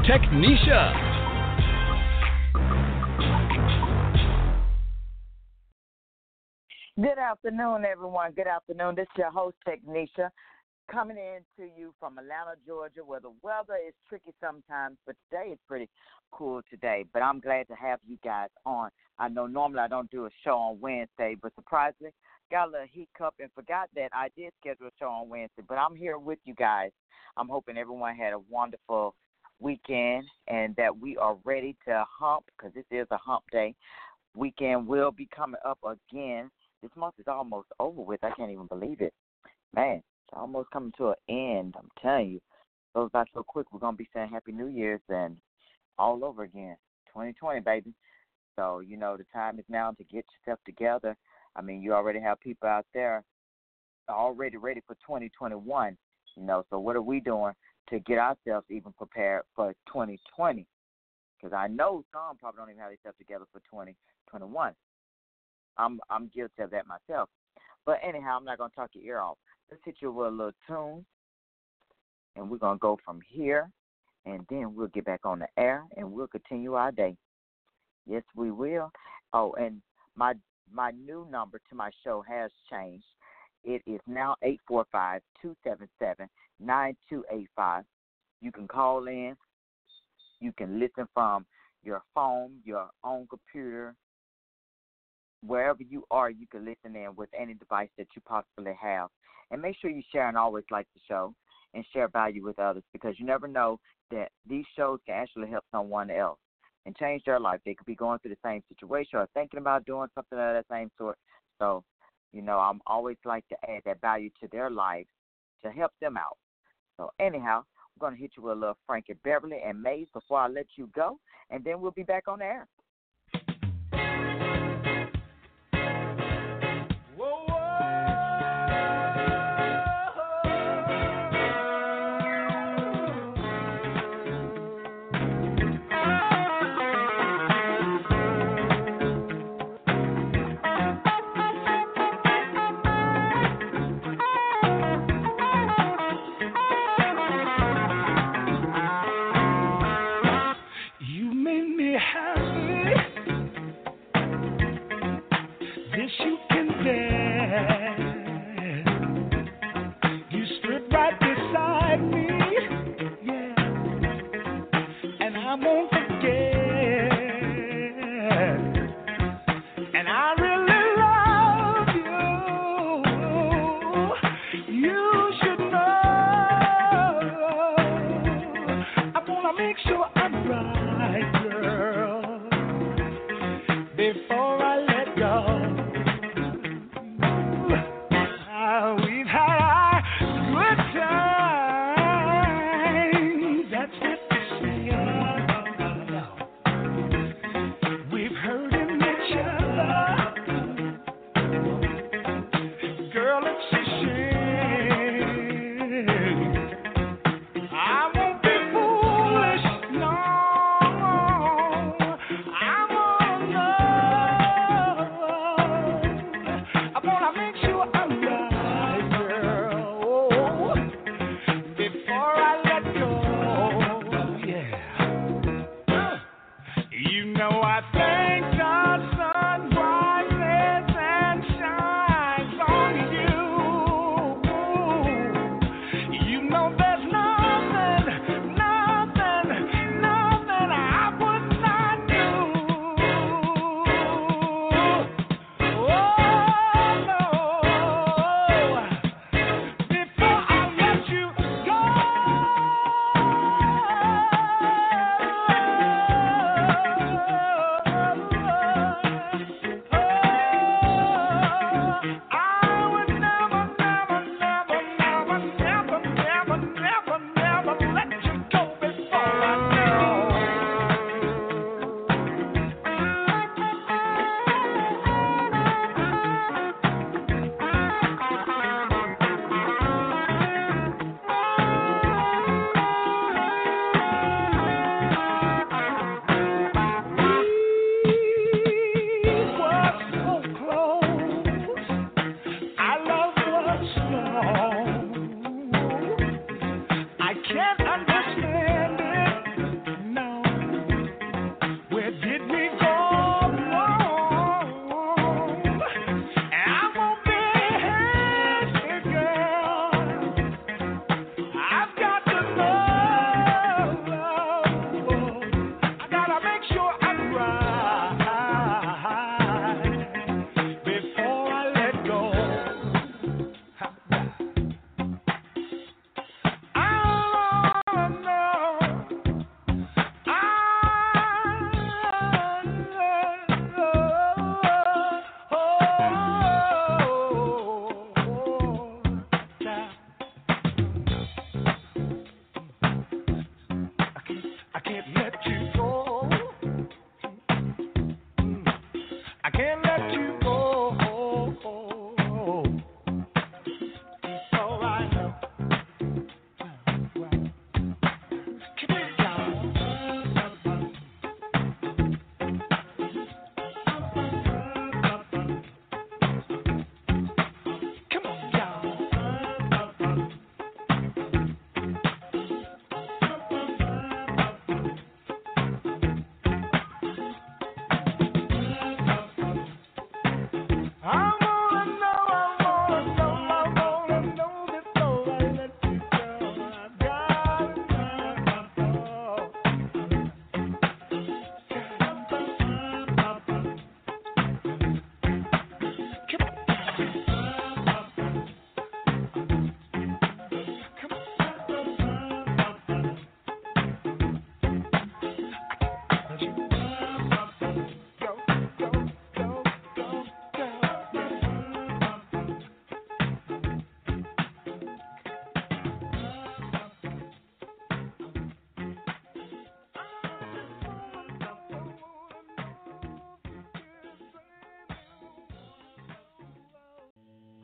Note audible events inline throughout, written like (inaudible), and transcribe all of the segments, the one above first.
Technisha. Good afternoon, everyone. Good afternoon. This is your host, Technisha, coming in to you from Atlanta, Georgia, where the weather is tricky sometimes, but today is pretty cool today. But I'm glad to have you guys on. I know normally I don't do a show on Wednesday, but surprisingly, got a little hiccup and forgot that I did schedule a show on Wednesday. But I'm here with you guys. I'm hoping everyone had a wonderful weekend and that we are ready to hump because this is a hump day. Weekend will be coming up again this month is almost over with. I can't even believe it. Man, it's almost coming to an end. I'm telling you. Goes by so quick. We're gonna be saying Happy New Year's and all over again. 2020, baby. So you know the time is now to get yourself together. I mean, you already have people out there already ready for 2021. You know, so what are we doing to get ourselves even prepared for 2020? Because I know some probably don't even have themselves together for 2021. I'm I'm guilty of that myself. But anyhow, I'm not gonna talk your ear off. Let's hit you with a little tune, and we're gonna go from here, and then we'll get back on the air, and we'll continue our day. Yes, we will. Oh, and my my new number to my show has changed. It is now eight four five two seven seven nine two eight five. You can call in. You can listen from your phone, your own computer, wherever you are, you can listen in with any device that you possibly have. And make sure you share and always like the show and share value with others because you never know that these shows can actually help someone else and change their life. They could be going through the same situation or thinking about doing something of that same sort. So, you know, I'm always like to add that value to their lives to help them out. So, anyhow, I'm going to hit you with a little Frankie Beverly and Maze before I let you go, and then we'll be back on air.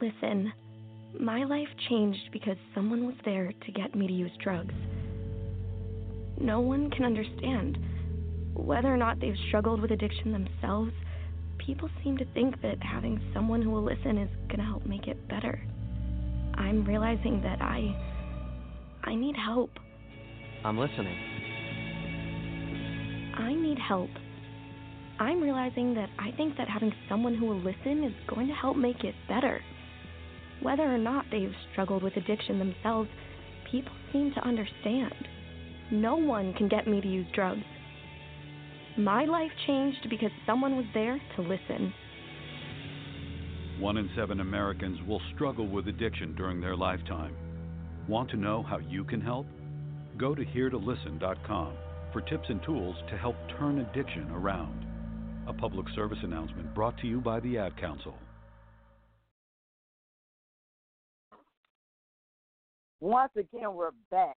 Listen, my life changed because someone was there to get me to use drugs. No one can understand. Whether or not they've struggled with addiction themselves, people seem to think that having someone who will listen is going to help make it better. I'm realizing that I. I need help. I'm listening. I need help. I'm realizing that I think that having someone who will listen is going to help make it better. Whether or not they've struggled with addiction themselves, people seem to understand. No one can get me to use drugs. My life changed because someone was there to listen. One in seven Americans will struggle with addiction during their lifetime. Want to know how you can help? Go to heretolisten.com for tips and tools to help turn addiction around. A public service announcement brought to you by the Ad Council. Once again, we're back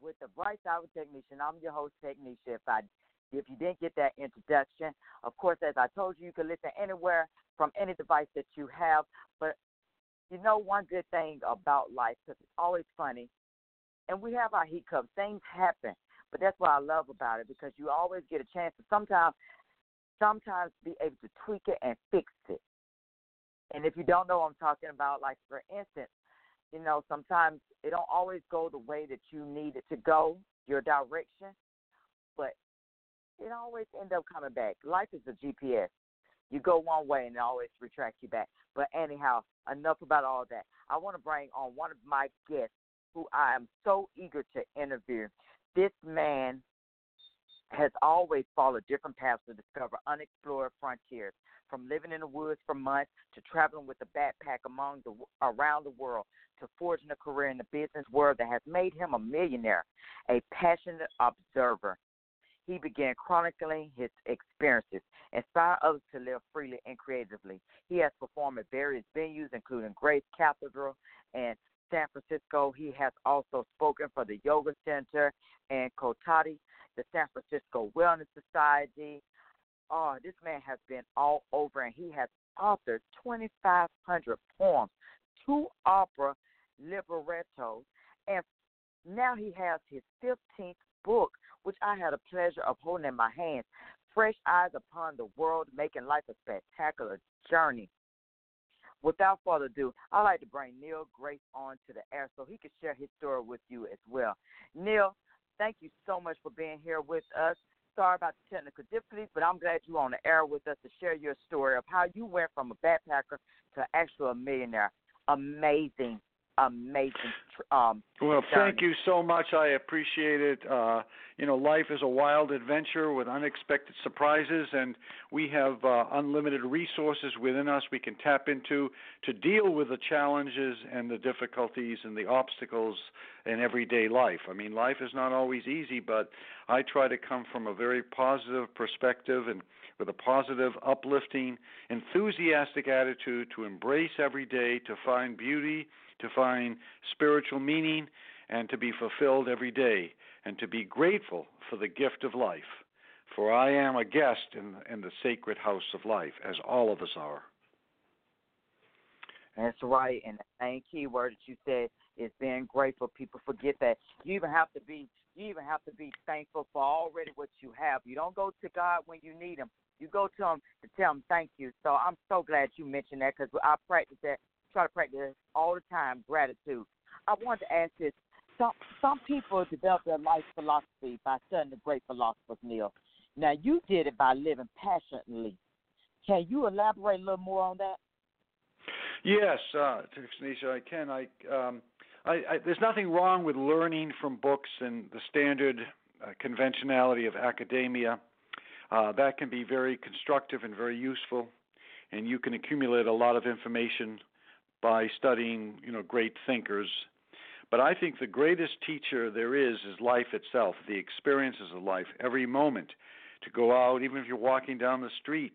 with the Bright Hour Technician. I'm your host, Technisha. If I if you didn't get that introduction, of course, as I told you, you can listen anywhere from any device that you have. But you know, one good thing about life, because it's always funny, and we have our heat hiccups. Things happen, but that's what I love about it because you always get a chance to sometimes, sometimes be able to tweak it and fix it. And if you don't know what I'm talking about, like for instance, you know, sometimes it don't always go the way that you need it to go, your direction, but it always end up coming back. Life is a GPS. You go one way and it always retracts you back. But anyhow, enough about all that. I want to bring on one of my guests who I am so eager to interview. This man has always followed different paths to discover unexplored frontiers from living in the woods for months to traveling with a backpack among the around the world to forging a career in the business world that has made him a millionaire, a passionate observer. He began chronicling his experiences, inspire others to live freely and creatively. He has performed at various venues, including Grace Cathedral and San Francisco. He has also spoken for the Yoga Center and Cotati, the San Francisco Wellness Society, oh, this man has been all over and he has authored 2,500 poems, two opera librettos, and now he has his 15th book, which I had a pleasure of holding in my hands. Fresh Eyes Upon the World, Making Life a Spectacular Journey. Without further ado, I'd like to bring Neal Grace on to the air so he can share his story with you as well. Neal, thank you so much for being here with us sorry about the technical difficulties, but I'm glad you're on the air with us to share your story of how you went from a backpacker to actually a millionaire. Amazing amazing. Um, well, thank you so much. I appreciate it. Uh, you know, life is a wild adventure with unexpected surprises, and we have uh, unlimited resources within us we can tap into to deal with the challenges and the difficulties and the obstacles in everyday life. I mean, life is not always easy, but I try to come from a very positive perspective and with a positive, uplifting, enthusiastic attitude to embrace every day, to find beauty to find spiritual meaning and to be fulfilled every day. and to be grateful for the gift of life. For I am a guest in, in the sacred house of life, as all of us are. That's right. And the main key word that you said is being grateful. People forget that. You even have to be you even have to be thankful for already what you have. You don't go to God when you need him. You go to him to tell him thank you. So I'm so glad you mentioned that because I practice that, try to practice all the time, gratitude. I wanted to ask this. Some some people develop their life philosophy by studying the great philosophers, Neal. Now you did it by living passionately. Can you elaborate a little more on that? Yes, uh, I can. I, um, I, I, there's nothing wrong with learning from books and the standard uh, conventionality of academia. Uh, that can be very constructive and very useful, and you can accumulate a lot of information by studying, you know, great thinkers. But I think the greatest teacher there is is life itself, the experiences of life, every moment. To go out, even if you're walking down the street,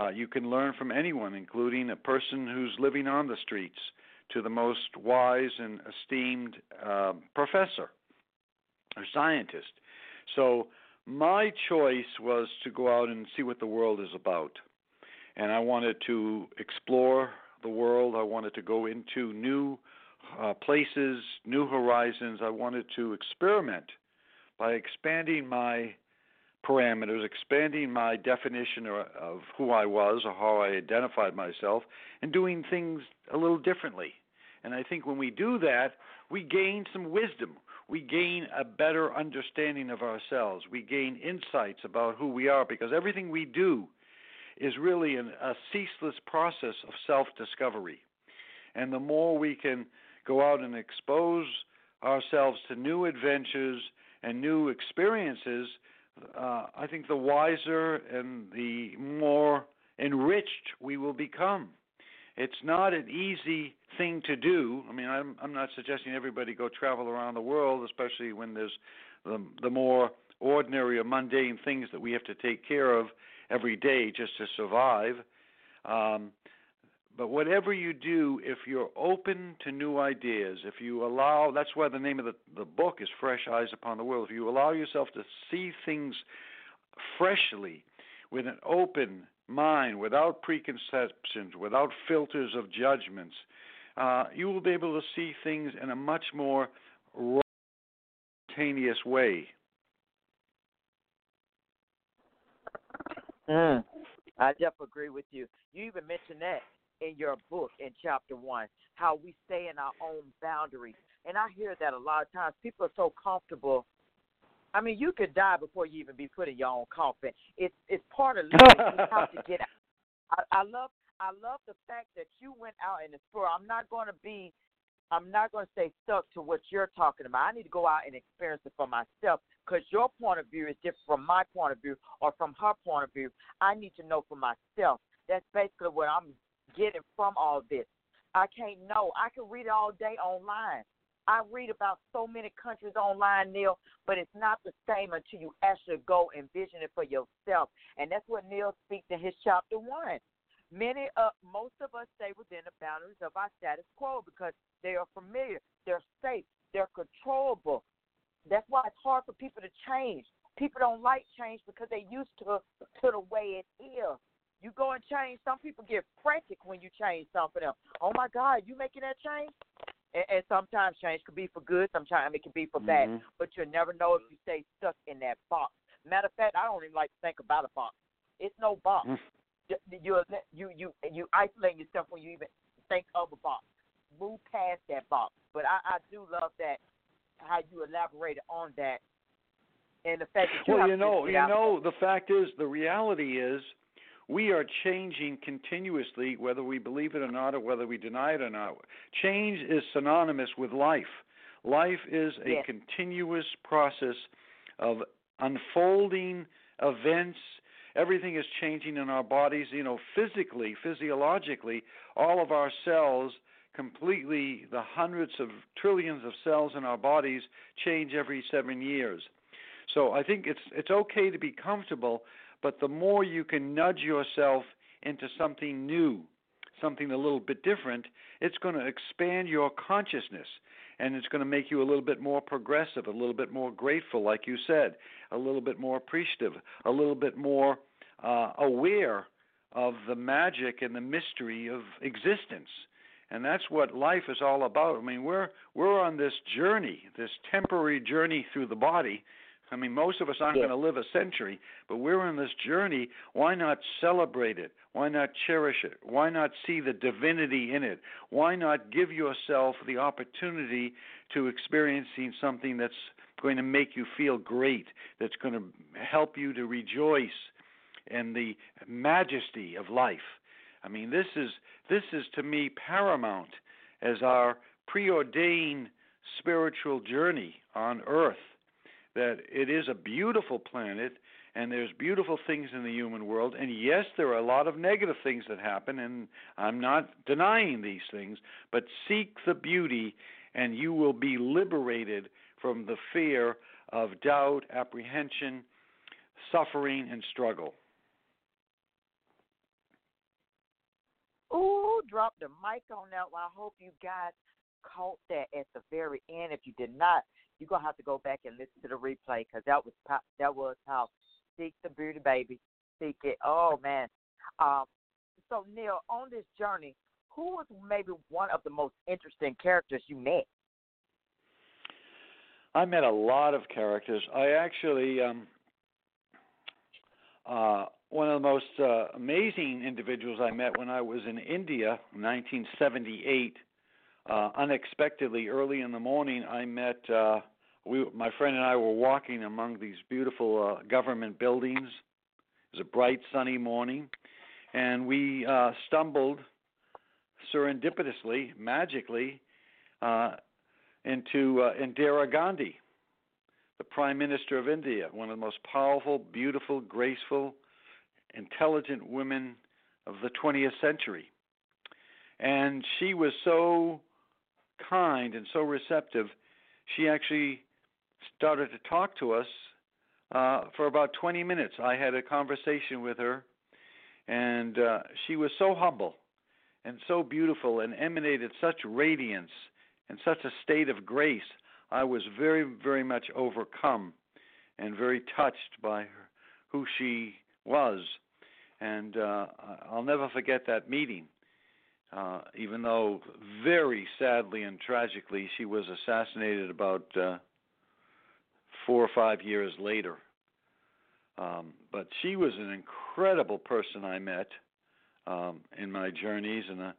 uh, you can learn from anyone, including a person who's living on the streets, to the most wise and esteemed uh, professor or scientist. So my choice was to go out and see what the world is about. And I wanted to explore the world. I wanted to go into new uh, places, new horizons. I wanted to experiment by expanding my parameters, expanding my definition of who I was or how I identified myself, and doing things a little differently. And I think when we do that, we gain some wisdom. We gain a better understanding of ourselves. We gain insights about who we are because everything we do is really an, a ceaseless process of self discovery. And the more we can go out and expose ourselves to new adventures and new experiences, uh, I think the wiser and the more enriched we will become. It's not an easy thing to do. I mean, I'm I'm not suggesting everybody go travel around the world, especially when there's the the more ordinary or mundane things that we have to take care of every day just to survive. Um, but whatever you do, if you're open to new ideas, if you allow, that's why the name of the, the book is Fresh Eyes Upon the World. If you allow yourself to see things freshly, with an open mind, without preconceptions, without filters of judgments, uh, you will be able to see things in a much more spontaneous way. Mm, I definitely agree with you. You even mentioned that in your book in chapter one, how we stay in our own boundaries. And I hear that a lot of times. People are so comfortable. I mean, you could die before you even be put in your own coffin. It's it's part of living. you (laughs) have to get out. I, I love I love the fact that you went out and explored. I'm not going to be I'm not going to stay stuck to what you're talking about. I need to go out and experience it for myself because your point of view is different from my point of view or from her point of view. I need to know for myself. That's basically what I'm getting from all this. I can't know. I can read it all day online. I read about so many countries online, Neal, but it's not the same until you actually go and vision it for yourself. And that's what Neal speaks in his chapter one. Many, uh, most of us stay within the boundaries of our status quo because they are familiar, they're controllable. That's why it's hard for people to change. People don't like change because they're used to to the way it is. You go and change. Some people get frantic when you change something else. Oh my God, you making that change? And, and sometimes change could be for good. Sometimes it can be for bad. Mm-hmm. But you'll never know if you stay stuck in that box. Matter of fact, I don't even like to think about a box. It's no box. Mm. You you you you isolate yourself when you even think of a box. Move past that box. But I, I do love that how you elaborated on that and the fact that you well, you know, you know, the fact is, the reality is, we are changing continuously, whether we believe it or not, or whether we deny it or not. Change is synonymous with life. Life is a Yes. continuous process of unfolding events. Everything is changing in our bodies, you know, physically, physiologically, all of our cells completely the hundreds of trillions of cells in our bodies change every 7 years. So I think it's it's okay to be comfortable, but the more you can nudge yourself into something new, something a little bit different, it's going to expand your consciousness. and it's going to make you a little bit more progressive, a little bit more grateful, like you said, a little bit more appreciative, a little bit more uh, aware of the magic and the mystery of existence. And that's what life is all about. I mean, we're we're on this journey, this temporary journey through the body. I mean, most of us aren't Yeah. going to live a century, but we're on this journey. Why not celebrate it? Why not cherish it? Why not see the divinity in it? Why not give yourself the opportunity to experiencing something that's going to make you feel great, that's going to help you to rejoice in the majesty of life. I mean, this is this is to me paramount as our preordained spiritual journey on earth that it is a beautiful planet and there's beautiful things in the human world and yes there are a lot of negative things that happen and I'm not denying these things but seek the beauty and you will be liberated from the fear of doubt, apprehension, suffering and struggle. Ooh, drop the mic on that. Well, I hope you guys caught that at the very end. If you did not, you're gonna have to go back and listen to the replay because that was that was how seek the beauty, baby, seek it. Oh man. Um. So Neal, on this journey, who was maybe one of the most interesting characters you met? I met a lot of characters. I actually um uh one of the most uh, amazing individuals I met when I was in India in 1978 uh unexpectedly early in the morning I met uh we my friend and I were walking among these beautiful uh, government buildings. It was a bright sunny morning and we uh stumbled serendipitously, magically uh into uh, Indira Gandhi, the Prime Minister of India, one of the most powerful, beautiful, graceful, intelligent women of the 20th century. And she was so kind and so receptive, she actually started to talk to us uh, for about 20 minutes. I had a conversation with her, and uh, she was so humble and so beautiful and emanated such radiance and such a state of grace, I was very, very much overcome and very touched by her, who she was. And uh, I'll never forget that meeting, uh, even though very sadly and tragically she was assassinated about uh, four or five years later. Um, but she was an incredible person I met um, in my journeys, and uh,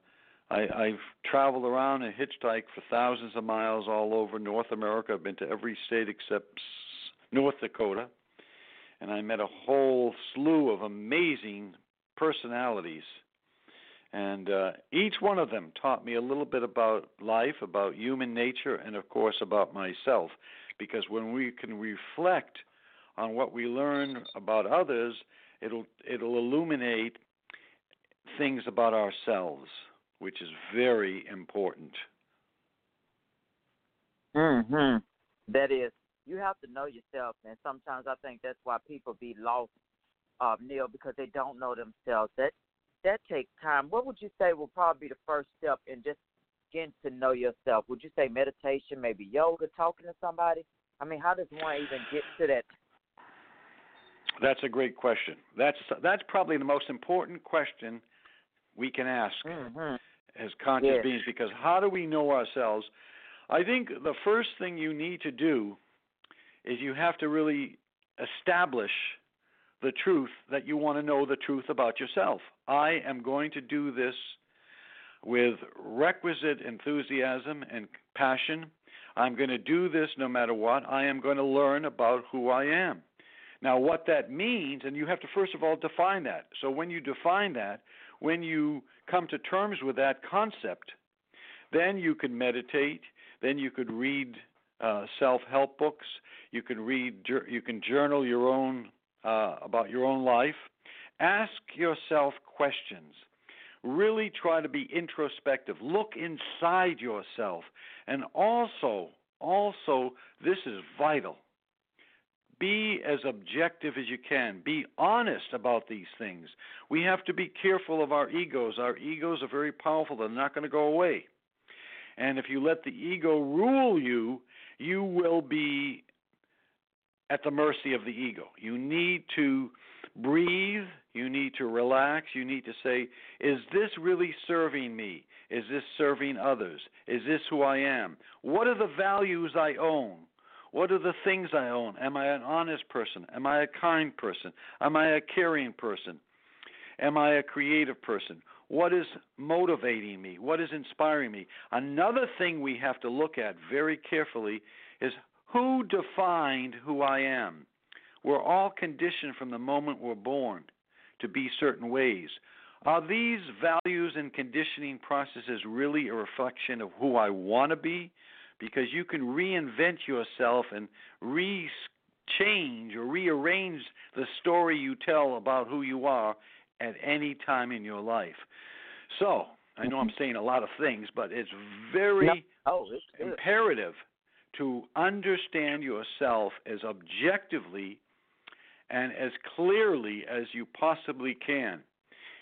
I, I've traveled around and hitchhiked for thousands of miles all over North America. I've been to every state except North Dakota, and I met a whole slew of amazing personalities. And uh, each one of them taught me a little bit about life, about human nature, and of course about myself. Because when we can reflect on what we learn about others, it'll it'll illuminate things about ourselves which is very important. Mm-hmm. That is, you have to know yourself, and sometimes I think that's why people be lost, uh, Neal, because they don't know themselves. That that takes time. What would you say will probably be the first step in just getting to know yourself? Would you say meditation, maybe yoga, talking to somebody? I mean, how does one even get to that? That's a great question. That's that's probably the most important question we can ask Mm-hmm. as conscious Yes. beings because how do we know ourselves? I think the first thing you need to do is you have to really establish the truth that you want to know the truth about yourself. I am going to do this with requisite enthusiasm and passion. I'm going to do this no matter what. I am going to learn about who I am. Now, what that means, and you have to first of all define that. So, when you define that, when you come to terms with that concept, then you can meditate. Then you could read uh, self-help books. You can read. You can journal your own uh, about your own life. Ask yourself questions. Really try to be introspective. Look inside yourself, and also, also, this is vital be as objective as you can. Be honest about these things. We have to be careful of our egos. Our egos are very powerful, they're not going to go away. And if you let the ego rule you, you will be at the mercy of the ego. You need to breathe, you need to relax, you need to say, Is this really serving me? Is this serving others? Is this who I am? What are the values I own? What are the things I own? Am I an honest person? Am I a kind person? Am I a caring person? Am I a creative person? What is motivating me? What is inspiring me? Another thing we have to look at very carefully is who defined who I am? We're all conditioned from the moment we're born to be certain ways. Are these values and conditioning processes really a reflection of who I want to be? Because you can reinvent yourself and re change or rearrange the story you tell about who you are at any time in your life. So, I know I'm mm-hmm. saying a lot of things, but it's very oh, it's imperative to understand yourself as objectively and as clearly as you possibly can.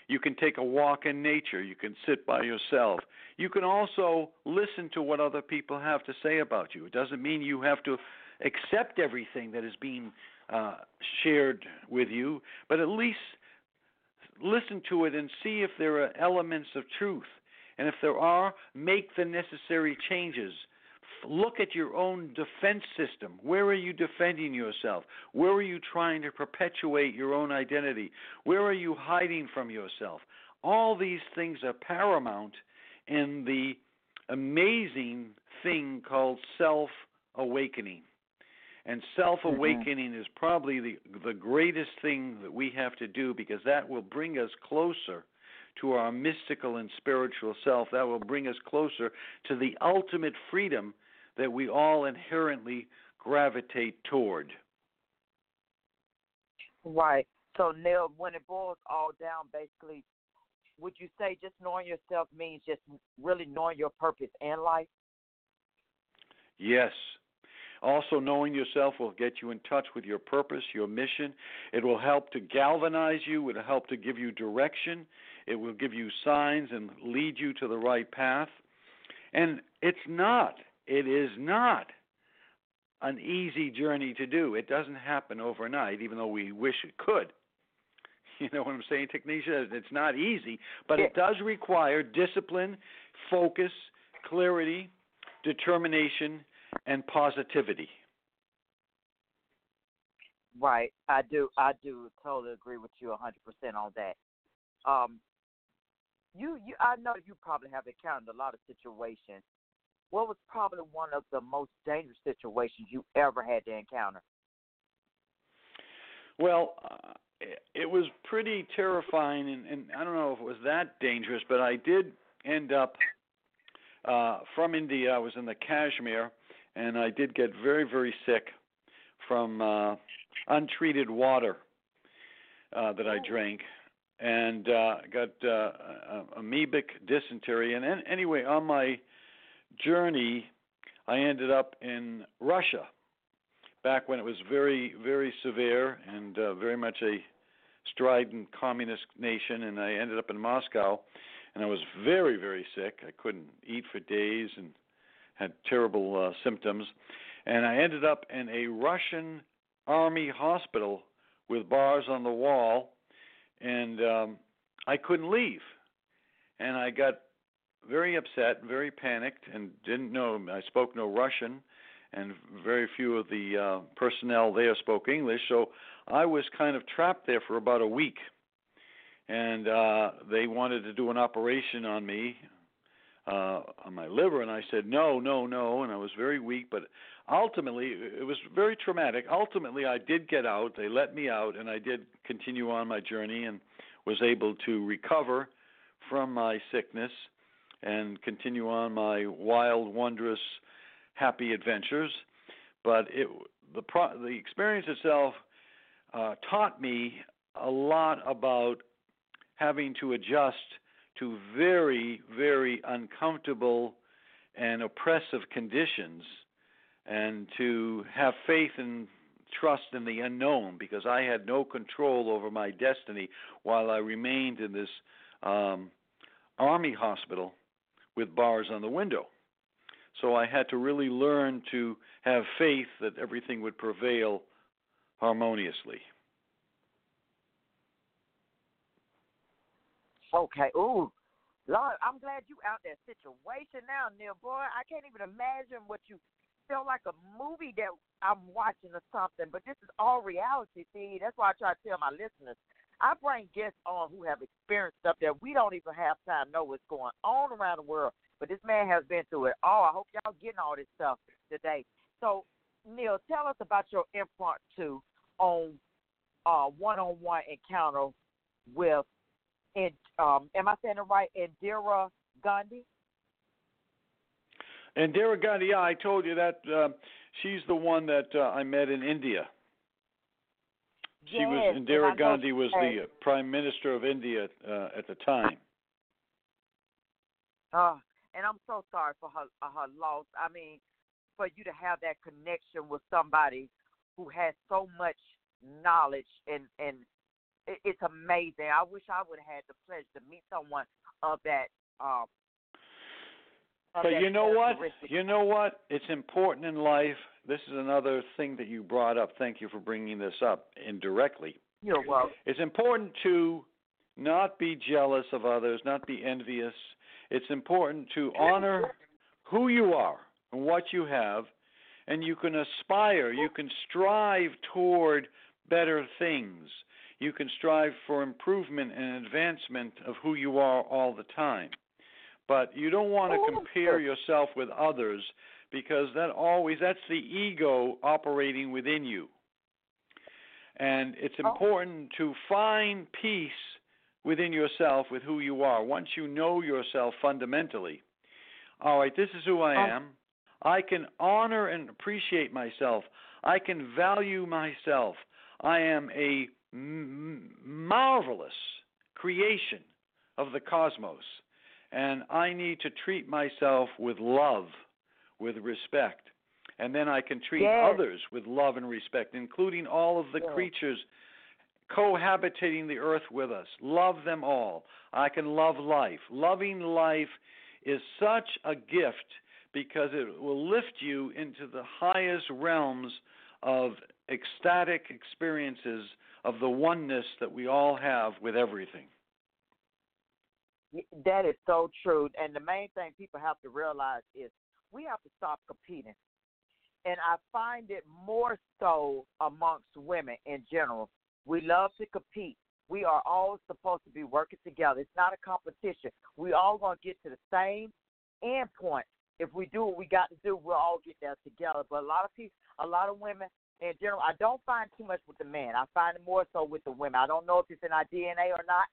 You can take a walk in nature. You can sit by yourself. You can also listen to what other people have to say about you. It doesn't mean you have to accept everything that is being uh, shared with you, but at least listen to it and see if there are elements of truth. And if there are, make the necessary changes. Look at your own defense system. Where are you defending yourself? Where are you trying to perpetuate your own identity? Where are you hiding from yourself? All these things are paramount in the amazing thing called self awakening. And self awakening mm-hmm. is probably the the greatest thing that we have to do because that will bring us closer to our mystical and spiritual self. That will bring us closer to the ultimate freedom that we all inherently gravitate toward. Right. So, Neal, when it boils all down, basically, would you say just knowing yourself means just really knowing your purpose and life? Yes, also, knowing yourself will get you in touch with your purpose, your mission. It will help to galvanize you, it will help to give you direction, it will give you signs and lead you to the right path. And it's not, it is not an easy journey to do. It doesn't happen overnight, even though we wish it could. (laughs) You know what I'm saying, Technisha? It's not easy, but it does require discipline, focus, clarity, determination, and positivity. Right, I do. I do totally agree with you hundred percent on that. Um, you, you, I know you probably have encountered a lot of situations. What was probably one of the most dangerous situations you ever had to encounter? Well, uh, it was pretty terrifying, and, and I don't know if it was that dangerous, but I did end up uh, from India. I was in the Kashmir, and I did get very, very sick from uh, untreated water uh, that I oh. drank, and uh, got uh, amoebic dysentery. And then, anyway, on my journey, I ended up in Russia back when it was very, very severe and uh, very much a strident communist nation. And I ended up in Moscow, and I was very, very sick. I couldn't eat for days and had terrible uh, symptoms, and I ended up in a Russian army hospital with bars on the wall, and um, I couldn't leave, and I got very upset, very panicked, and didn't know I spoke no Russian, and very few of the uh, personnel there spoke English, so I was kind of trapped there for about a week and uh they wanted to do an operation on me uh, on my liver, and I said no, no, no, and I was very weak. But ultimately, it was very traumatic. Ultimately, I did get out. They let me out, and I did continue on my journey and was able to recover from my sickness and continue on my wild, wondrous, happy adventures. But it the pro- the experience itself uh, taught me a lot about having to adjust to very, very uncomfortable and oppressive conditions and to have faith and trust in the unknown because I had no control over my destiny while I remained in this um, army hospital with bars on the window. So I had to really learn to have faith that everything would prevail harmoniously. Okay. Ooh, Lord, I'm glad you out that situation now, Neal. Boy, I can't even imagine what you feel like a movie that I'm watching or something. But this is all reality. See, that's why I try to tell my listeners. I bring guests on who have experienced stuff that we don't even have time to know what's going on around the world. But this man has been through it all. I hope y'all getting all this stuff today. So, Neal, tell us about your impromptu on uh, one-on-one encounter with, and um, am I saying it right? Indira Gandhi. Indira Gandhi, yeah, I told you that uh, she's the one that uh, I met in India. She yes, was Indira Gandhi was the Prime Minister of India uh, at the time. Uh, and I'm so sorry for her uh, her loss. I mean, for you to have that connection with somebody who has so much knowledge and and it, it's amazing. I wish I would have had the pleasure to meet someone of that. Um, of but that you know what? You know what? It's important in life. This is another thing that you brought up. Thank you for bringing this up indirectly. You're welcome. It's important to not be jealous of others, not be envious. It's important to honor who you are and what you have, and you can aspire, you can strive toward better things. You can strive for improvement and advancement of who you are all the time. But you don't want to oh, compare yourself with others because that always that's the ego operating within you. And it's oh. important to find peace within yourself with who you are. Once you know yourself fundamentally, all right, this is who I oh. am. I can honor and appreciate myself. I can value myself. I am a m- marvelous creation of the cosmos, and I need to treat myself with love, with respect. And then I can treat Yes. others with love and respect, including all of the Yes. creatures cohabitating the earth with us. Love them all. I can love life. Loving life is such a gift because it will lift you into the highest realms of ecstatic experiences of the oneness that we all have with everything. That is so true. And the main thing people have to realize is we have to stop competing. And I find it more so amongst women in general. We love to compete. We are all supposed to be working together. It's not a competition. We all gonna get to the same end point. If we do what we got to do, we'll all get there together. But a lot of people, a lot of women in general, I don't find too much with the men. I find it more so with the women. I don't know if it's in our DNA or not,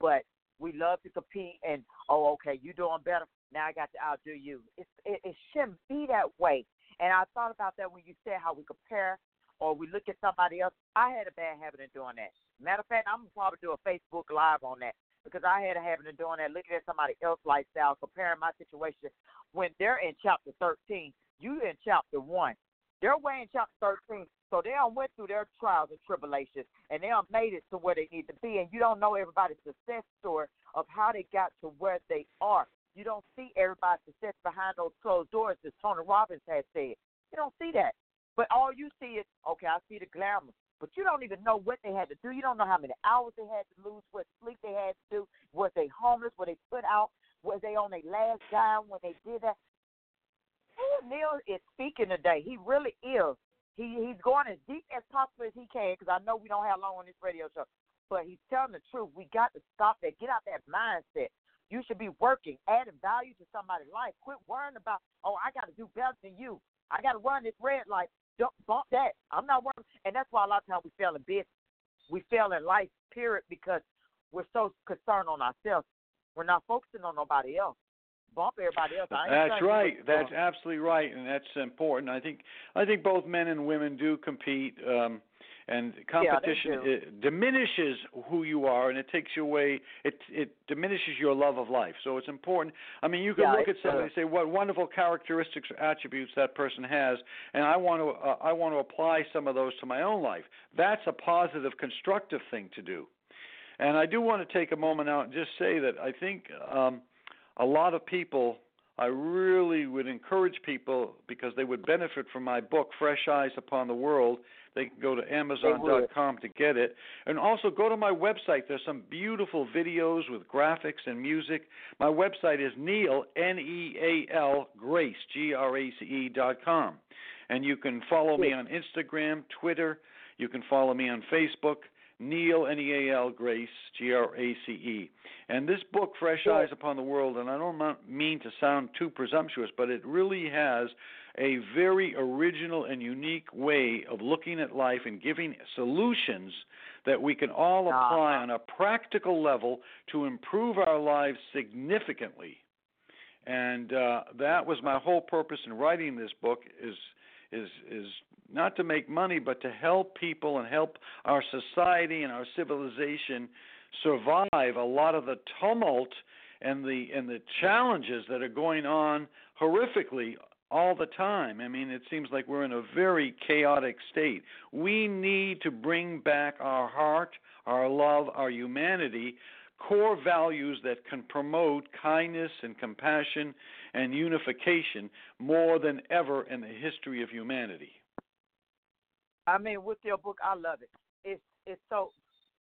but we love to compete. And oh, okay, you're doing better. Now I got to outdo you. It's, it, it shouldn't be that way. And I thought about that when you said how we compare or we look at somebody else. I had a bad habit of doing that. Matter of fact, I'm gonna probably do a Facebook Live on that because I had a habit of doing that, looking at somebody else's lifestyle, comparing my situation. When they're in chapter 13, you in chapter one. They're way in chapter 13, so they all went through their trials and tribulations, and they all made it to where they need to be. And you don't know everybody's success story of how they got to where they are. You don't see everybody's success behind those closed doors, as Tony Robbins has said. You don't see that. But all you see is, okay, I see the glamour. But you don't even know what they had to do. You don't know how many hours they had to lose, what sleep they had to do. Was they homeless? Were they put out? Was they on their last dime when they did that? Ooh, Neal is speaking today. He really is. He he's going as deep as possible as he can because I know we don't have long on this radio show. But he's telling the truth. We got to stop that. Get out that mindset. You should be working, adding value to somebody's life. Quit worrying about, oh, I got to do better than you. I got to run this red light. Don't bump that. I'm not worrying. And that's why a lot of times we fail in business. We fail in life, period, because we're so concerned on ourselves. We're not focusing on nobody else. Bump everybody else. That's right. That's absolutely right, and that's important. I think I think both men and women do compete, um, and competition it diminishes who you are, and it takes you away. It it diminishes your love of life. So it's important. I mean, you can Yeah, look at somebody and say what wonderful characteristics or attributes that person has, and I want to uh, I want to apply some of those to my own life. That's a positive, constructive thing to do. And I do want to take a moment out and just say that I think um, a lot of people I really would encourage people because they would benefit from my book, Fresh Eyes Upon the World. They can go to Amazon.com to get it. And also go to my website. There's some beautiful videos with graphics and music. My website is Neal, N E A L, Grace, G R A C E dot com. And you can follow me on Instagram, Twitter. You can follow me on Facebook. Neal, N E A L, Grace, G R A C E. And this book, Fresh Eyes Upon the World, and I don't mean to sound too presumptuous, but it really has a very original and unique way of looking at life and giving solutions that we can all apply on a practical level to improve our lives significantly. And uh, that was my whole purpose in writing this book is is is not to make money, but to help people and help our society and our civilization survive a lot of the tumult and the and the challenges that are going on horrifically all the time. I mean, it seems like we're in a very chaotic state. We need to bring back our heart, our love, our humanity, core values that can promote kindness and compassion and unification more than ever in the history of humanity. I mean, with your book, I love it. It's it's so.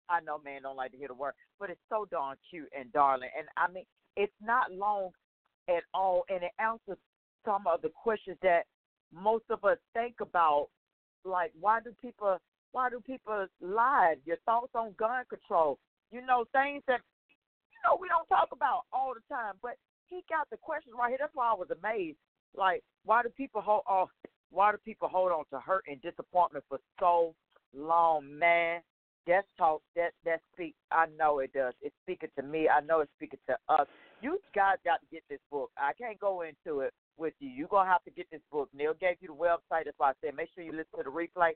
I know man don't like to hear the word, but it's so darn cute and darling. And I mean, it's not long at all, and it answers some of the questions that most of us think about. Like, why do people why do people lie? Your thoughts on gun control. You know, things that you know we don't talk about all the time. But he got the questions right here. That's why I was amazed. Like, why do people hold off? Why do people hold on to hurt and disappointment for so long, man? That's talk. That that speak. I know it does. It's speaking to me. I know it's speaking to us. You guys got to get this book. I can't go into it with you. You're gonna have to get this book. Neal gave you the website. That's why I said make sure you listen to the replay.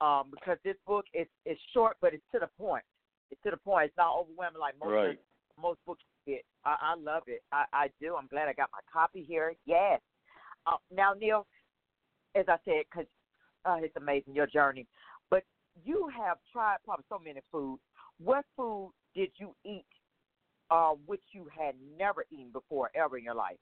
Um, because this book is is short, but it's to the point. It's to the point. It's not overwhelming like most right. most books get. I, I love it. I, I do. I'm glad I got my copy here. Yes. Uh, now, Neal, as I said, because uh, it's amazing your journey. But you have tried probably so many foods. What food did you eat uh, which you had never eaten before ever in your life?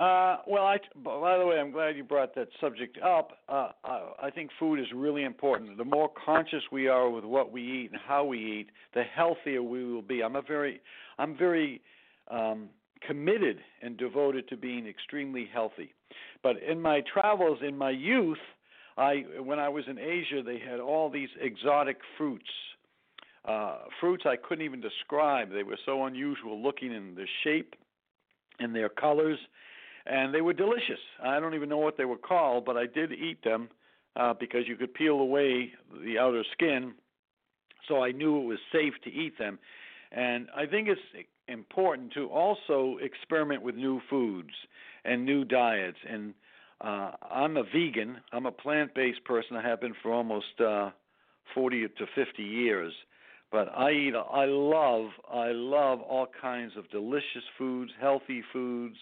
Uh, well, I, by the way, I'm glad you brought that subject up. Uh, I think food is really important. The more conscious we are with what we eat and how we eat, the healthier we will be. I'm a very, I'm very um, committed and devoted to being extremely healthy. But in my travels in my youth, I when I was in Asia, they had all these exotic fruits, uh, fruits I couldn't even describe. They were so unusual looking in their shape, and their colors, and they were delicious. I don't even know what they were called, but I did eat them uh, because you could peel away the outer skin, so I knew it was safe to eat them. And I think it's important to also experiment with new foods and new diets. And uh, I'm a vegan. I'm a plant-based person. I have been for almost uh, 40 to 50 years. But I eat. I love. I love all kinds of delicious foods, healthy foods,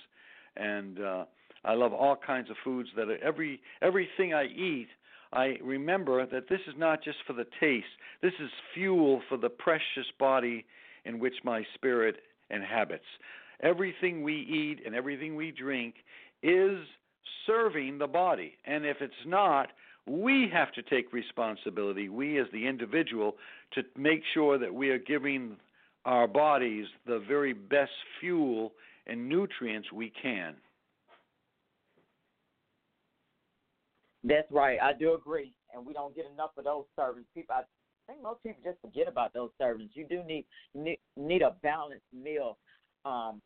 and uh, I love all kinds of foods that are every everything I eat. I remember that this is not just for the taste. This is fuel for the precious body in which my spirit inhabits. Everything we eat and everything we drink is serving the body. And if it's not, we have to take responsibility, we as the individual, to make sure that we are giving our bodies the very best fuel and nutrients we can. That's right. I do agree. And we don't get enough of those servings. People, I think most people just forget about those servings. You do need need, need a balanced meal. Um,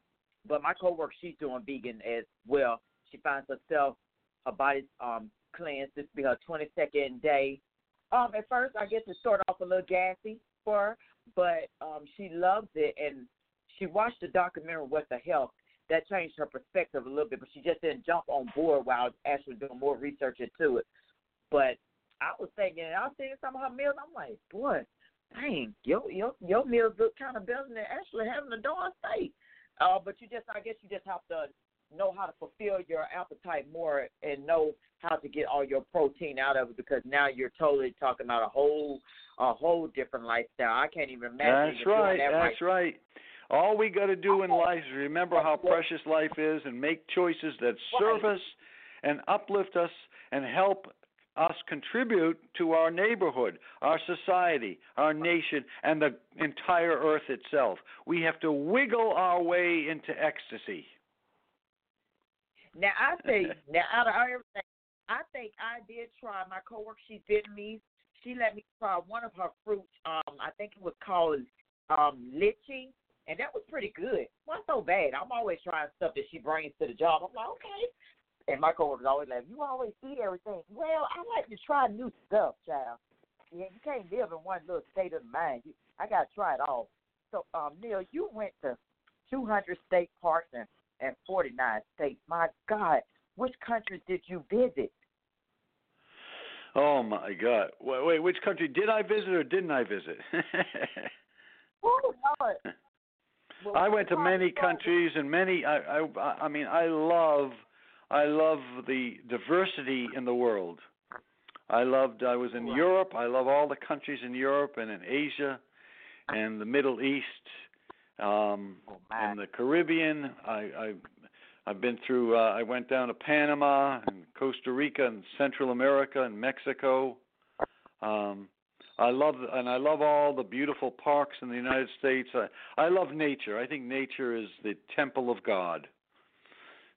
but my coworker, she's doing vegan as well. She finds herself her body's um cleansed. This will be her 22nd day. Um, at first, I guess it started off a little gassy for her, but um, she loves it, and she watched the documentary with the health. That changed her perspective a little bit, but she just didn't jump on board while actually doing more research into it. But I was thinking, I was seeing some of her meals. I'm like, boy, dang, your your your meals look kind of better than actually having a darn steak. Uh, but you just, I guess, you just have to know how to fulfill your appetite more and know how to get all your protein out of it because now you're totally talking about a whole a whole different lifestyle. I can't even imagine. That's right. That that's right. right. All we got to do in life is remember how precious life is and make choices that serve us and uplift us and help us contribute to our neighborhood, our society, our nation, and the entire earth itself. We have to wiggle our way into ecstasy. Now I think (laughs) now out of everything, I think I did try. My coworker, she did me. She let me try one of her fruits. Um, I think it was called um lychee, and that was pretty good. Not so bad. I'm always trying stuff that she brings to the job. I'm like, okay. And my coworkers always like, you always eat everything. Well, I like to try new stuff, child. Yeah, you can't live in one little state of mind. You, I got to try it all. So, um, Neal, you went to 200 state parks and, and 49 states. My God, which countries did you visit? Oh my God! Wait, wait, which country did I visit or didn't I visit? (laughs) oh Lord! Well, I went to many countries and many. I, I, I mean, I love I love the diversity in the world. I loved. I was in Europe. I love all the countries in Europe and in Asia, and the Middle East, um, oh, and the Caribbean. I, I I've been through. Uh, I went down to Panama and Costa Rica and Central America and Mexico. Um, I love and I love all the beautiful parks in the United States. I, I love nature. I think nature is the temple of God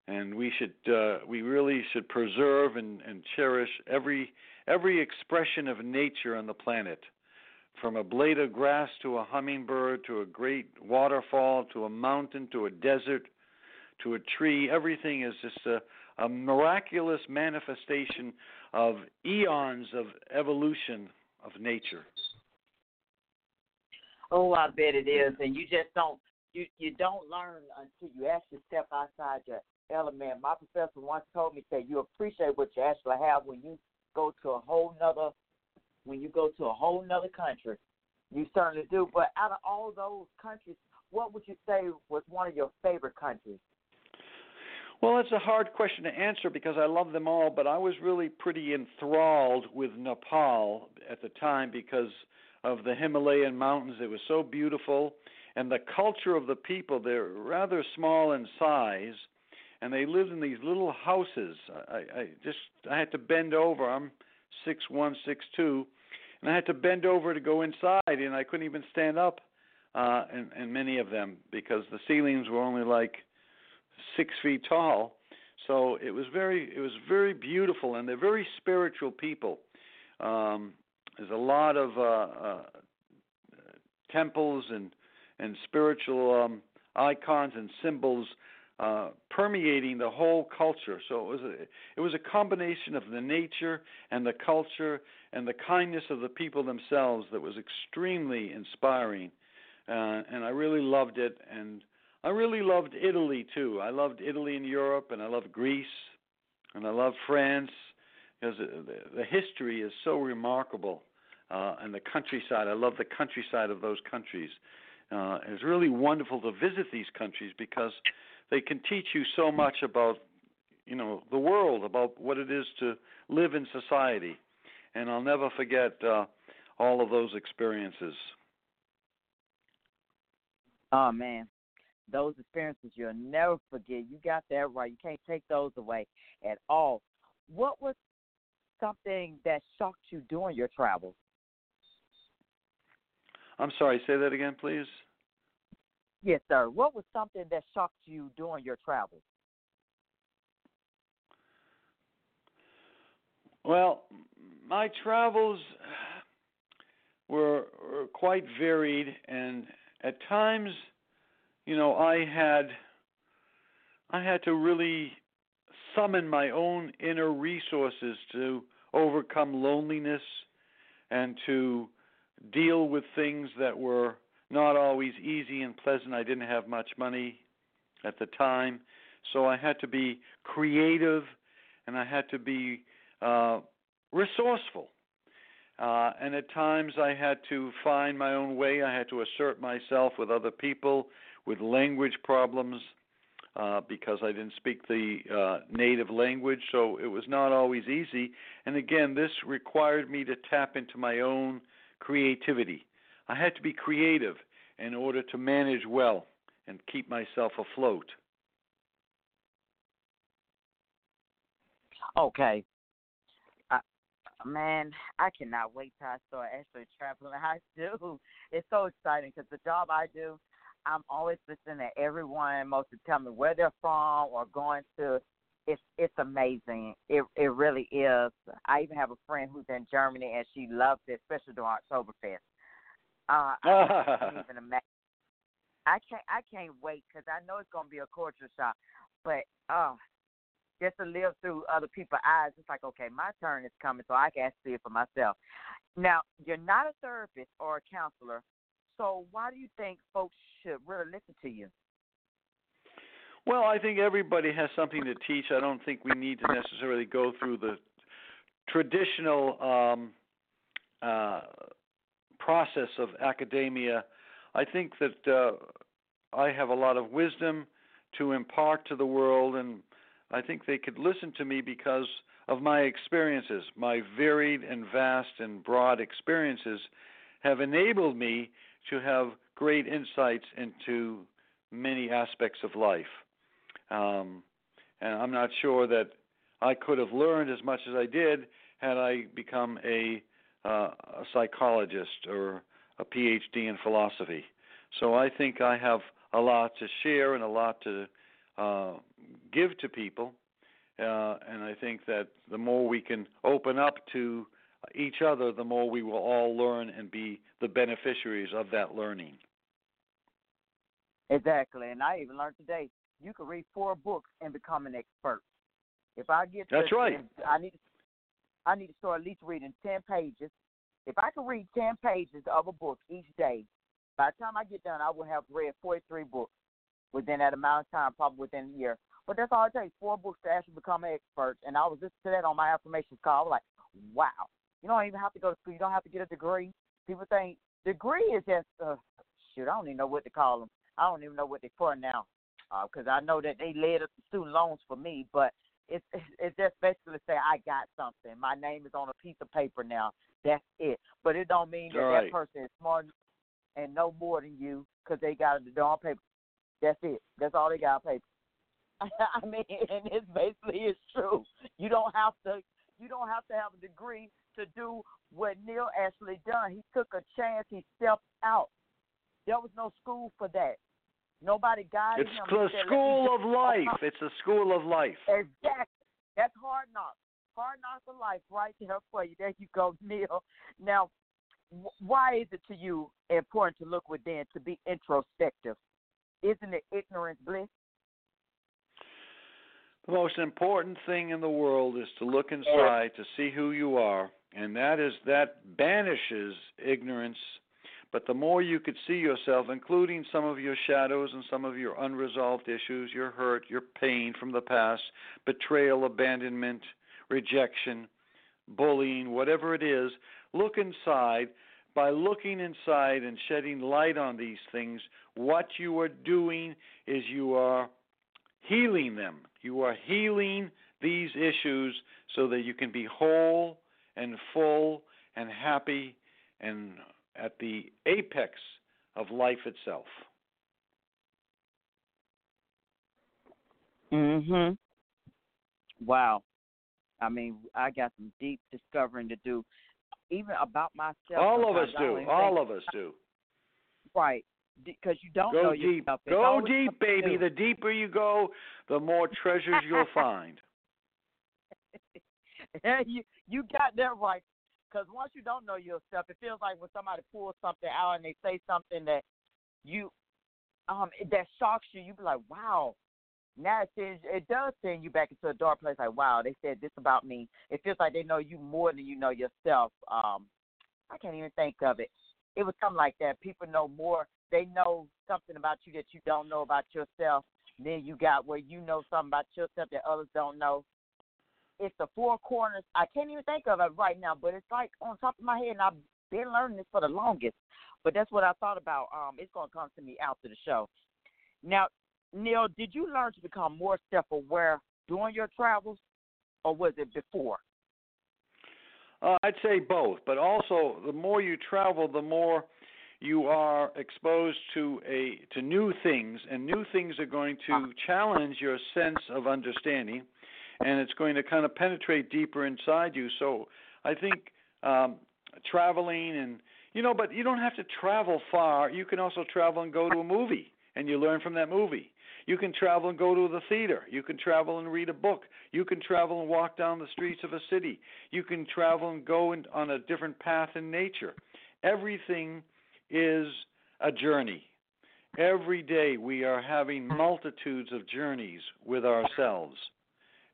and we should uh, we really should preserve and, and cherish every every expression of nature on the planet, from a blade of grass to a hummingbird to a great waterfall to a mountain to a desert to a tree. Everything is just a, a miraculous manifestation of eons of evolution of nature. Oh, I bet it is, and you just don't you you don't learn until you actually step outside your element. My professor once told me that you appreciate what you actually have when you go to a whole nother when you go to a whole nother country. You certainly do. But out of all those countries, what would you say was one of your favorite countries? Well, it's a hard question to answer because I love them all, but I was really pretty enthralled with Nepal at the time because of the Himalayan mountains. It was so beautiful, and the culture of the people, they're rather small in size, and they lived in these little houses. I, I just I had to bend over. I'm six one, six two, and I had to bend over to go inside, and I couldn't even stand up. Uh, in, in many of them because the ceilings were only like six feet tall. So it was very it was very beautiful, and they're very spiritual people. Um, there's a lot of uh, uh, temples and and spiritual um, icons and symbols uh, permeating the whole culture. So it was a, it was a combination of the nature and the culture and the kindness of the people themselves that was extremely inspiring, uh, and I really loved it. And I really loved Italy too. I loved Italy and Europe, and I loved Greece, and I love France because the, the history is so remarkable. Uh, and the countryside, I love the countryside of those countries. Uh, it's really wonderful to visit these countries because they can teach you so much about you know the world about what it is to live in society and i'll never forget uh all of those experiences oh man those experiences you'll never forget. You got that right. You can't take those away at all. What was something that shocked you during your travels? I'm sorry say that again please. Yes, sir. What was something that shocked you during your travels? Well, my travels were, were quite varied, and at times, you know, I had I had to really summon my own inner resources to overcome loneliness and to deal with things that were not always easy and pleasant. I didn't have much money at the time, so I had to be creative and I had to be uh, resourceful. Uh, and at times I had to find my own way. I had to assert myself with other people with language problems uh, because I didn't speak the uh, native language, so it was not always easy. And again, this required me to tap into my own creativity. I had to be creative in order to manage well. and keep myself afloat. Okay. Uh, man, I cannot wait till I start actually traveling. (laughs) I do. It's so exciting because the job I do, I'm always listening to everyone, most to tell me where they're from or going to. It's it's amazing. It it really is. I even have a friend who's in Germany and she loves it, especially during Oktoberfest. Uh, I can't (laughs) even imagine. I can't I can't wait because I know it's gonna be a culture shock. But uh, just to live through other people's eyes, it's like okay, my turn is coming, so I can see it for myself. Now, you're not a therapist or a counselor, so why do you think folks should really listen to you? Well, I think everybody has something to teach. I don't think we need to necessarily go through the traditional um, uh, process of academia. I think that uh, I have a lot of wisdom to impart to the world, and I think they could listen to me because of my experiences. My varied and vast and broad experiences have enabled me to have great insights into many aspects of life. Um, and I'm not sure that I could have learned as much as I did had I become a, uh, a psychologist or a PhD in philosophy. So I think I have a lot to share and a lot to uh, give to people. Uh, and I think that the more we can open up to each other, the more we will all learn and be the beneficiaries of that learning. Exactly. And I even learned today you can read four books and become an expert. If I get That's to, right. I need I need to start at least reading ten pages. If I can read ten pages of a book each day, by the time I get done, I will have read forty three books within that amount of time, probably within a year. But that's all it takes, four books to actually become an expert. And I was listening to that on my affirmations call. I was like, wow. You don't even have to go to school. You don't have to get a degree. People think degree is just, uh, shoot, I don't even know what to call them. I don't even know what they're for now because uh, I know that they led up the student loans for me, but it's it's just basically say I got something. My name is on a piece of paper now. That's it. But it don't mean that right. that person is smart and no more than you because they got it on paper. That's it. That's all they got on paper. (laughs) I mean, and it's basically it's true. You don't have to. You don't have to have a degree to do what Neal actually done. He took a chance. He stepped out. There was no school for that. Nobody guided it's him. It's the school of life. It's a school of life. Exactly. That's hard knocks. Hard knocks of life right there for you. There you go, (laughs) Neal. Now, why is it to you important to look within, to be introspective? Isn't it ignorance bliss? The most important thing in the world is to look inside to see who you are, and that is that banishes ignorance but the more you could see yourself, including some of your shadows and some of your unresolved issues, your hurt, your pain from the past, betrayal, abandonment, rejection, bullying, whatever it is, look inside. By looking inside and shedding light on these things, what you are doing is you are healing them. You are healing these issues so that you can be whole and full and happy and at the apex of life itself. Mhm. Wow. I mean, I got some deep discovering to do, even about myself. All of us do. All of us do. Right, because you don't go know deep. yourself. It's go deep, baby. The deeper you go, the more treasures you'll (laughs) find. (laughs) you you got that right. Because once you don't know yourself, it feels like when somebody pulls something out and they say something that you um that shocks you, you be like, wow. Now it sends, it does send you back into a dark place. Like, wow, they said this about me. It feels like they know you more than you know yourself. Um, I can't even think of it. It was something like that. People know more. They know something about you that you don't know about yourself. Then you got where you know something about yourself that others don't know it's the four corners. I can't even think of it right now, but it's like on top of my head, and I've been learning this for the longest. But that's what I thought about. Um, it's gonna come to me after the show. Now, Neal, did you learn to become more self-aware during your travels, or was it before? Uh, I'd say both, but also the more you travel, the more you are exposed to a to new things, and new things are going to challenge your sense of understanding, and it's going to kind of penetrate deeper inside you. So I think um, traveling and you know, but you don't have to travel far. You can also travel and go to a movie, and you learn from that movie. You can travel and go to the theater. You can travel and read a book. You can travel and walk down the streets of a city. You can travel and go in, on a different path in nature. Everything is a journey. Every day we are having multitudes of journeys with ourselves.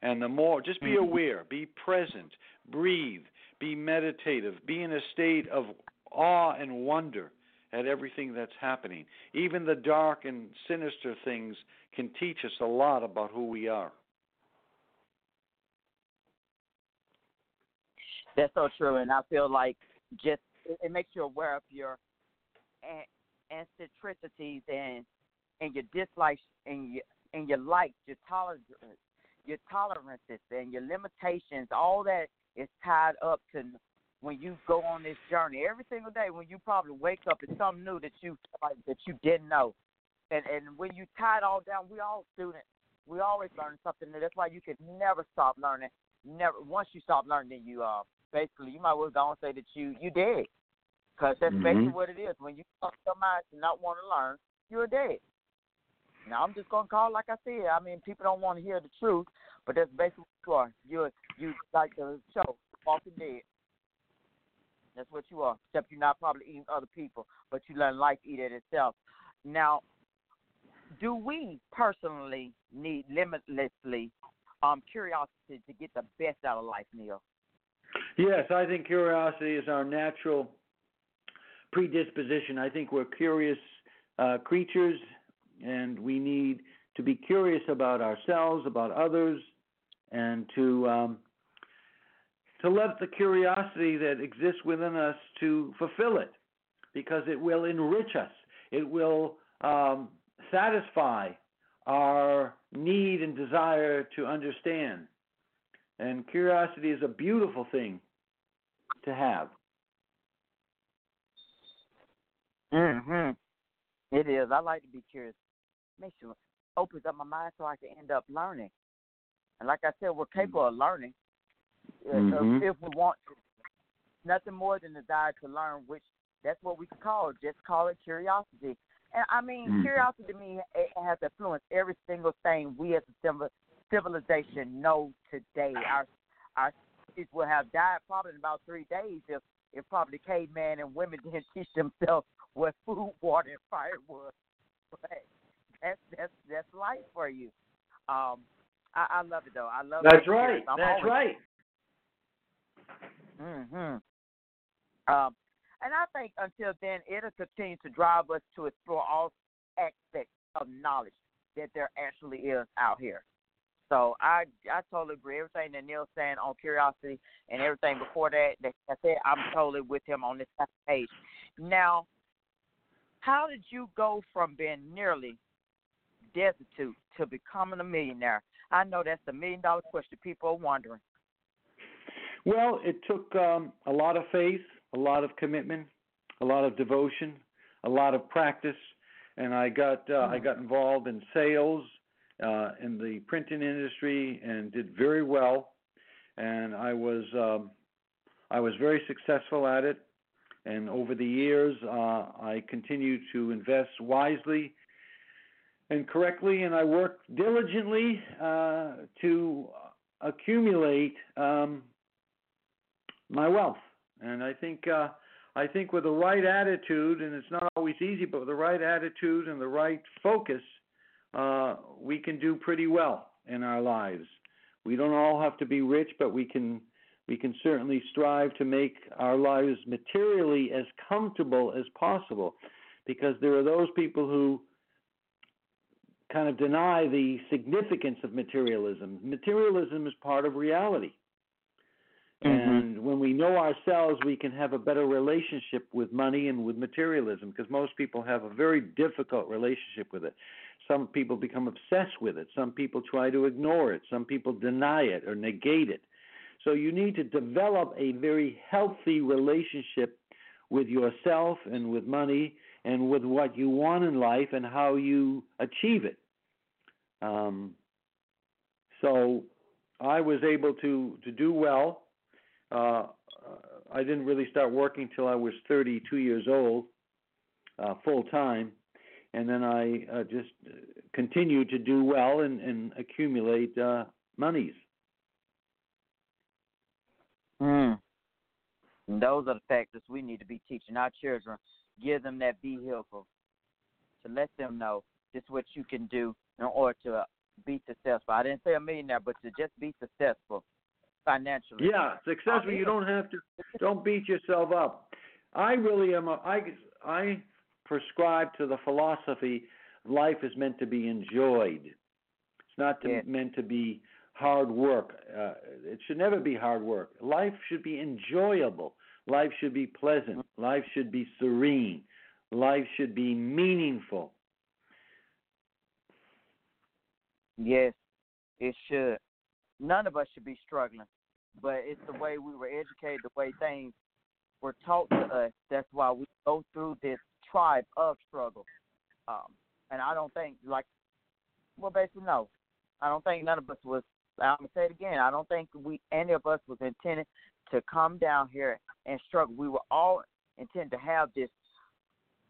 And the more, just be mm-hmm. aware, be present, breathe, be meditative, be in a state of awe and wonder at everything that's happening. Even the dark and sinister things can teach us a lot about who we are. That's so true, and I feel like just it makes you aware of your eccentricities and and your dislikes and your and your likes, your tolerance, your tolerances and your limitations. All that is tied up to when you go on this journey every single day. When you probably wake up, it's something new that you like, that you didn't know. And and when you tie it all down, we all students. We always learn something new. That's why you can never stop learning. Never. Once you stop learning, then you uh basically you might well go and say that you you did. Because that's mm-hmm. basically what it is. When you stop your mind to not want to learn, you're dead. Now I'm just gonna call like I said. I mean, people don't want to hear the truth, but that's basically what you are. You're you like the show, Walking Dead. That's what you are. Except you're not probably eating other people, but you learn life eat it itself. Now, do we personally need limitlessly um, curiosity to get the best out of life, Neal? Yes, I think curiosity is our natural predisposition. I think we're curious uh, creatures, and we need to be curious about ourselves, about others, and to um, to let the curiosity that exists within us to fulfill it, because it will enrich us. It will um, satisfy our need and desire to understand. And curiosity is a beautiful thing to have. Mhm. It is. I like to be curious. Makes sure opens up my mind so I can end up learning. And like I said, we're capable of learning mm-hmm. if, we want to. Nothing more than the desire to learn, which that's what we call it. Just call it curiosity. And I mean, mm-hmm. curiosity to me it has influenced every single thing we as a civil civilization know today. Our our cities will have died probably in about three days if if probably caveman and women (laughs) didn't teach themselves what food, (laughs) water, and fire was. But that's that's that's life for you. Um, I, I love it though. I love. That's right. That's always, right. Mhm. Um, and I think until then, it'll continue to drive us to explore all aspects of knowledge that there actually is out here. So I I totally agree. Everything that Neal's saying on curiosity and everything before that, that I said, I'm totally with him on this page. Now, how did you go from being nearly destitute to becoming a millionaire? I know that's the million dollar question people are wondering. Well, it took um, a lot of faith, a lot of commitment, a lot of devotion, a lot of practice, and I got uh, I hmm. got involved in sales uh, in the printing industry and did very well. And I was um, I was very successful at it. And over the years, uh, I continued to invest wisely and correctly, and I worked diligently uh, to accumulate um, my wealth. And I think uh, I think with the right attitude, and it's not always easy, but with the right attitude and the right focus, uh, we can do pretty well in our lives. We don't all have to be rich, but we can we can certainly strive to make our lives materially as comfortable as possible, because there are those people who kind of deny the significance of materialism. Materialism is part of reality. Mm-hmm. And when we know ourselves, we can have a better relationship with money and with materialism because most people have a very difficult relationship with it. Some people become obsessed with it. Some people try to ignore it. Some people deny it or negate it. So you need to develop a very healthy relationship with yourself and with money and with what you want in life and how you achieve it. Um, so I was able to to do well. Uh, I didn't really start working till I was 32 years old, uh, full time, and then I uh, just continued to do well and, and accumulate uh, monies. Mm. And those are the factors we need to be teaching our children. Give them that vehicle to let them know this is what you can do in order to be successful. I didn't say a millionaire, but to just be successful financially. Yeah, successful. You don't have to. Don't beat yourself up. I really am. A, I I prescribe to the philosophy life is meant to be enjoyed. It's not to, Yeah. meant to be hard work. Uh, it should never be hard work. Life should be enjoyable. Life should be pleasant. Life should be serene. Life should be meaningful. Yes, it should. None of us should be struggling, but it's the way we were educated, the way things were taught to us. That's why we go through this tribe of struggle. Um, and I don't think, like, well, basically, no. I don't think none of us was. I'm gonna say it again. I don't think we any of us was intended to come down here and struggle. We were all intended to have this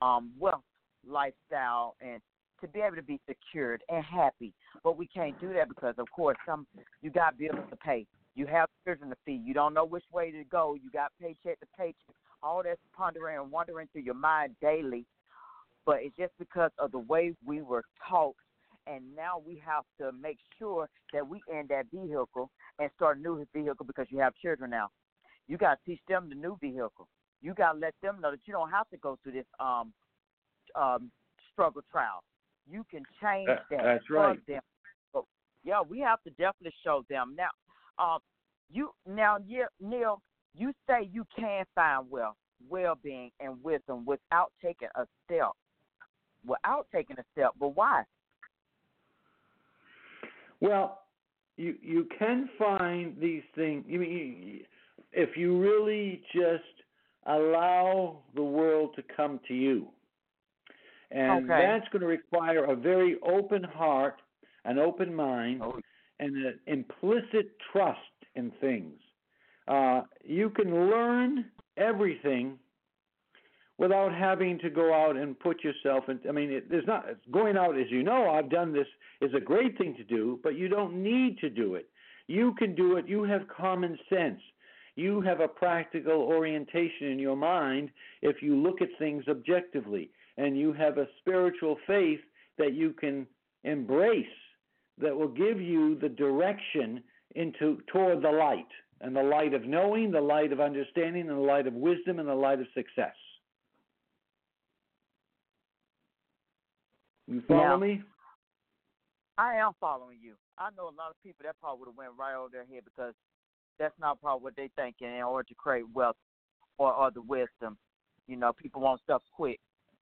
um wealth lifestyle and to be able to be secured and happy. But we can't do that because of course some you got bills to pay. You have children to feed. You don't know which way to go. You got paycheck to paycheck. All that's pondering and wandering through your mind daily. But it's just because of the way we were taught and now we have to make sure that we end that vehicle and start a new vehicle because you have children now. You got to teach them the new vehicle. You got to let them know that you don't have to go through this um um struggle trial. You can change That- that. that's right. Them. So, yeah, we have to definitely show them now. Um, you now, yeah, Neal, you say you can find wealth, well-being, and wisdom without taking a step. Without taking a step, but why? Well, you you can find these things. You mean if you really just allow the world to come to you, and Okay. that's going to require a very open heart, an open mind, Oh. and an implicit trust in things. Uh, you can learn everything without having to go out and put yourself in. I mean, it, there's not going out as you know. I've done this is a great thing to do, but you don't need to do it. You can do it. You have common sense. You have a practical orientation in your mind if you look at things objectively, and you have a spiritual faith that you can embrace that will give you the direction into toward the light and the light of knowing, the light of understanding, and the light of wisdom, and the light of success. You follow Now- me? I am following you. I know a lot of people that probably would have went right over their head because that's not probably what they thinking in order to create wealth or, or the wisdom. You know, people want stuff quick.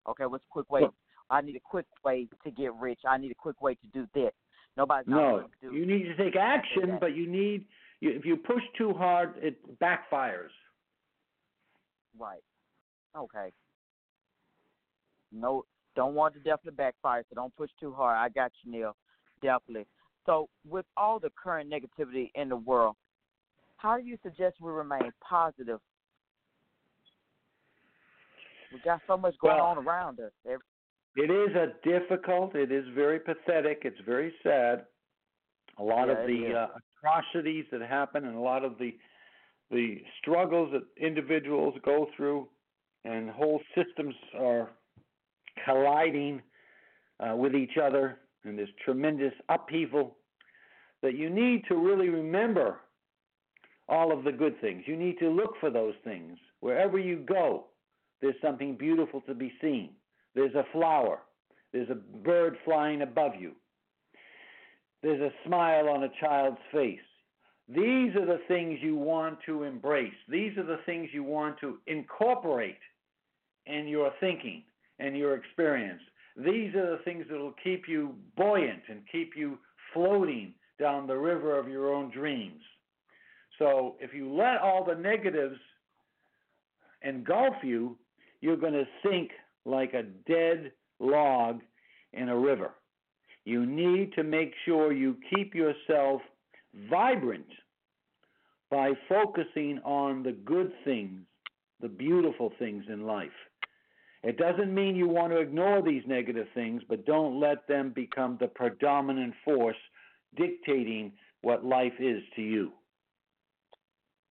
Okay, what's a quick way? Well- I need a quick way to get rich. I need a quick way to do this. Nobody's No, willing to do you need to take action, but you need if you push too hard, it backfires. Right. Okay. No, don't want to definitely backfire, so don't push too hard. I got you, Neal. Definitely. So, with all the current negativity in the world, how do you suggest we remain positive? We got so much going Well- on around us. It is a difficult. It is very pathetic. It's very sad. A lot Yeah, of the uh, atrocities that happen, and a lot of the the struggles that individuals go through, and whole systems are colliding uh, with each other, and this tremendous upheaval. That you need to really remember all of the good things. You need to look for those things wherever you go. There's something beautiful to be seen. There's a flower. There's a bird flying above you. There's a smile on a child's face. These are the things you want to embrace. These are the things you want to incorporate in your thinking and your experience. These are the things that will keep you buoyant and keep you floating down the river of your own dreams. So if you let all the negatives engulf you, you're going to sink like a dead log in a river. You need to make sure you keep yourself vibrant by focusing on the good things, the beautiful things in life. It doesn't mean you want to ignore these negative things, but don't let them become the predominant force dictating what life is to you.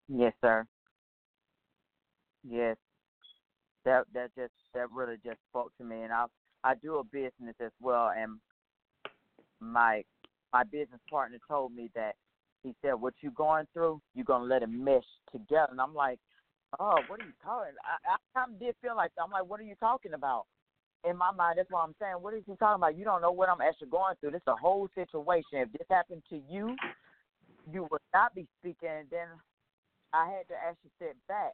Yes, sir. Yes. That that just that really just spoke to me and I I do a business as well and my my business partner told me that he said what you're going through, you're gonna let it mesh together and I'm like, Oh, what are you talking? I, I kind of did feel like I'm like, what are you talking about? In my mind, that's what I'm saying. What is he talking about? You don't know what I'm actually going through. This is a whole situation. If this happened to you, you would not be speaking. And then I had to actually sit back.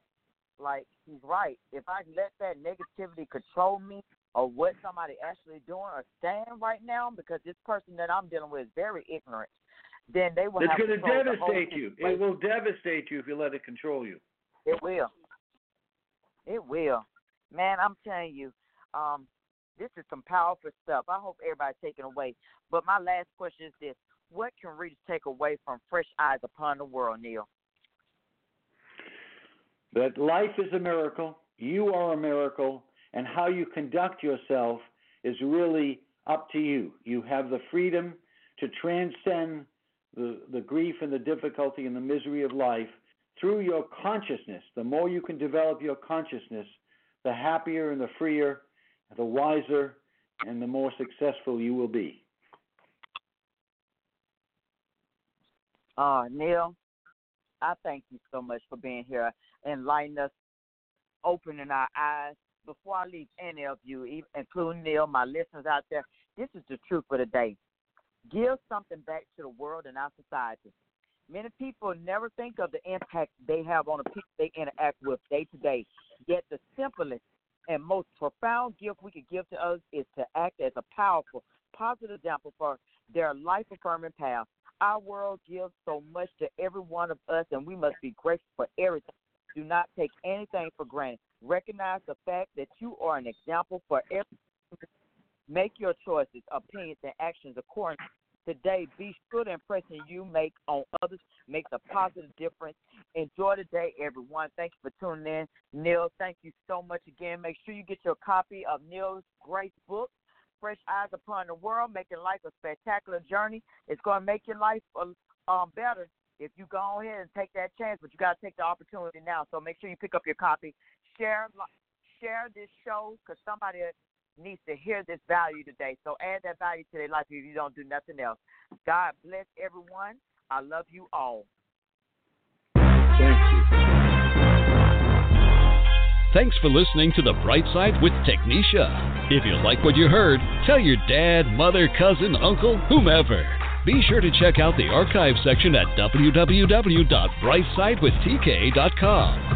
Like he's right. If I let that negativity control me or what somebody actually doing or saying right now, because this person that I'm dealing with is very ignorant, then they will. It's going to devastate you. It will devastate you if you let it control you. It will. It will. Man, I'm telling you, um, this is some powerful stuff. I hope everybody's taking away. But my last question is this what can readers take away from fresh eyes upon the world, Neal? That life is a miracle, you are a miracle, and how you conduct yourself is really up to you. You have the freedom to transcend the, the grief and the difficulty and the misery of life through your consciousness. The more you can develop your consciousness, the happier and the freer, the wiser, and the more successful you will be. Uh, Neal, I thank you so much for being here, enlightening us, opening our eyes. Before I leave any of you, including Neal, my listeners out there, this is the truth for the day. Give something back to the world and our society. Many people never think of the impact they have on the people they interact with day to day. Yet the simplest and most profound gift we can give to others is to act as a powerful, positive example for their life affirming path. Our world gives so much to every one of us, and we must be grateful for everything. Do not take anything for granted. Recognize the fact that you are an example for everyone. Make your choices, opinions, and actions according today. Be sure the impression you make on others makes a positive difference. Enjoy the day, everyone. Thank you for tuning in. Neal, thank you so much again. Make sure you get your copy of Neal's great book, Fresh Eyes Upon the World, Making Life a Spectacular Journey. It's going to make your life uh, um, better if you go ahead and take that chance, but you got to take the opportunity now. So make sure you pick up your copy. Share share this show because somebody needs to hear this value today. So add that value to their life if you don't do nothing else. God bless everyone. I love you all. Thank you. Thanks for listening to The Bright Side with Technisha. If you like what you heard, tell your dad, mother, cousin, uncle, whomever. Be sure to check out the archive section at www.brightsidewithtk.com.